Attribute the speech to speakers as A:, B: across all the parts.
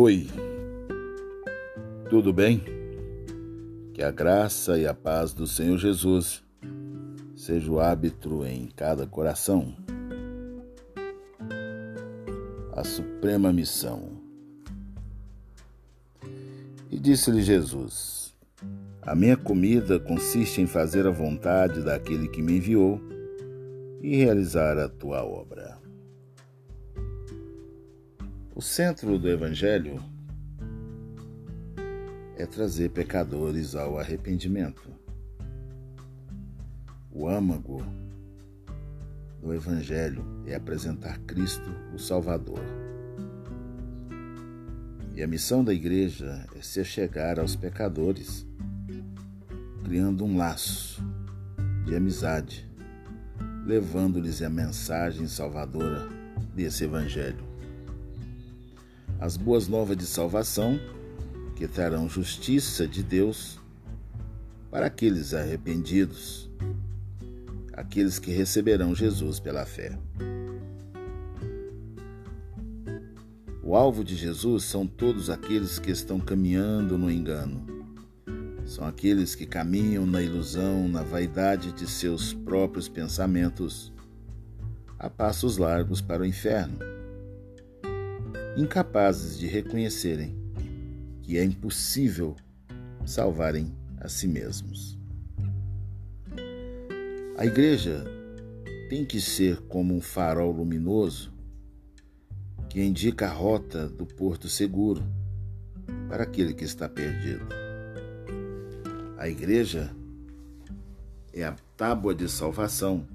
A: Oi, tudo bem? Que a graça e a paz do Senhor Jesus seja o hábito em cada coração. A suprema missão. E disse-lhe Jesus: A minha comida consiste em fazer a vontade daquele que me enviou e realizar a tua obra. O centro do Evangelho é trazer pecadores ao arrependimento. O âmago do Evangelho é apresentar Cristo, o Salvador. E a missão da igreja é se chegar aos pecadores, criando um laço de amizade, levando-lhes a mensagem salvadora desse Evangelho as boas novas de salvação, que trarão justiça de Deus para aqueles arrependidos, aqueles que receberão Jesus pela fé. O alvo de Jesus são todos aqueles que estão caminhando no engano. São aqueles que caminham na ilusão, na vaidade de seus próprios pensamentos, a passos largos para o inferno incapazes de reconhecerem que é impossível salvarem a si mesmos. A igreja tem que ser como um farol luminoso que indica a rota do porto seguro para aquele que está perdido. A igreja é a tábua de salvação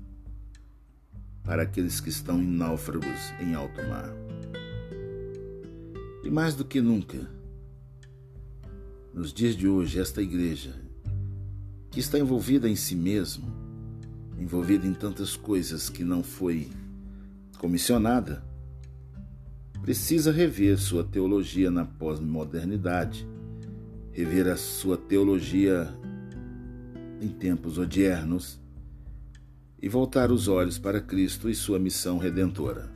A: para aqueles que estão em náufragos em alto mar. E mais do que nunca, nos dias de hoje, esta igreja, que está envolvida em si mesmo, envolvida em tantas coisas que não foi comissionada, precisa rever sua teologia na pós-modernidade, rever a sua teologia em tempos odiernos e voltar os olhos para Cristo e sua missão redentora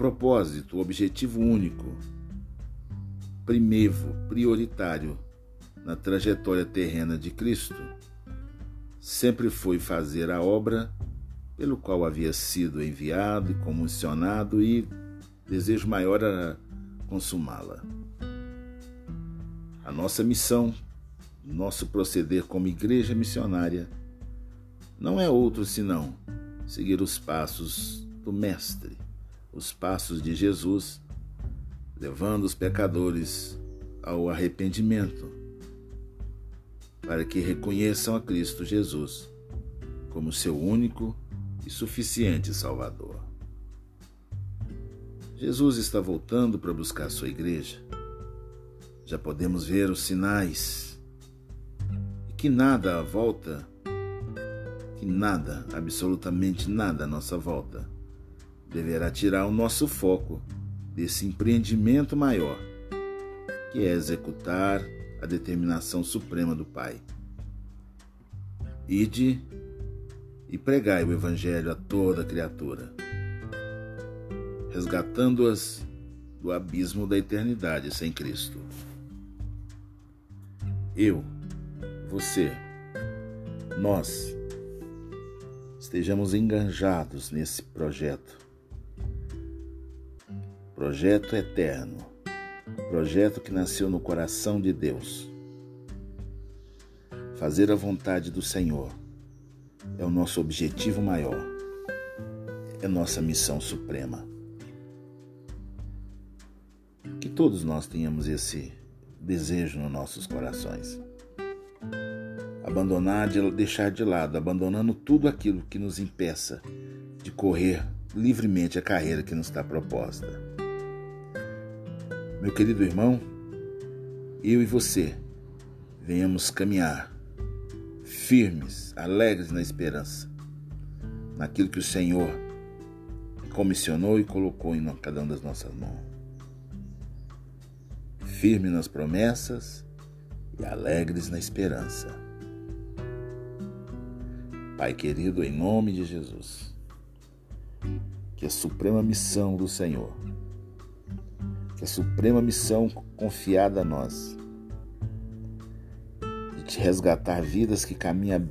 A: propósito, objetivo único, primevo, prioritário na trajetória terrena de Cristo, sempre foi fazer a obra pelo qual havia sido enviado e comissionado e desejo maior era consumá-la. A nossa missão, nosso proceder como igreja missionária, não é outro senão seguir os passos do Mestre os passos de Jesus, levando os pecadores ao arrependimento, para que reconheçam a Cristo Jesus como seu único e suficiente Salvador. Jesus está voltando para buscar sua igreja. Já podemos ver os sinais e que nada à volta, que nada, absolutamente nada à nossa volta deverá tirar o nosso foco desse empreendimento maior, que é executar a determinação suprema do Pai. Ide e pregai o Evangelho a toda criatura, resgatando-as do abismo da eternidade sem Cristo. Eu, você, nós, estejamos enganjados nesse projeto Projeto eterno. Projeto que nasceu no coração de Deus. Fazer a vontade do Senhor é o nosso objetivo maior. É nossa missão suprema. Que todos nós tenhamos esse desejo nos nossos corações. Abandonar, de, deixar de lado, abandonando tudo aquilo que nos impeça de correr livremente a carreira que nos está proposta. Meu querido irmão, eu e você venhamos caminhar firmes, alegres na esperança, naquilo que o Senhor comissionou e colocou em cada uma das nossas mãos. Firme nas promessas e alegres na esperança. Pai querido, em nome de Jesus, que a suprema missão do Senhor que a suprema missão confiada a nós de te resgatar vidas que caminham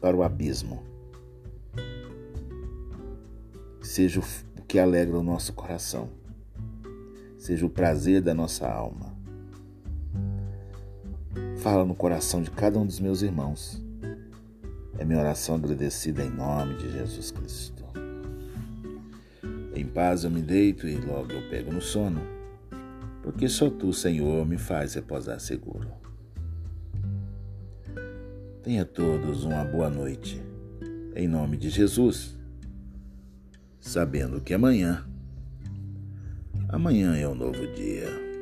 A: para o abismo seja o que alegra o nosso coração, seja o prazer da nossa alma. Fala no coração de cada um dos meus irmãos. É minha oração agradecida em nome de Jesus Cristo. Em paz eu me deito e logo eu pego no sono, porque só tu, Senhor, me faz reposar seguro. Tenha todos uma boa noite. Em nome de Jesus sabendo que amanhã, amanhã é um novo dia.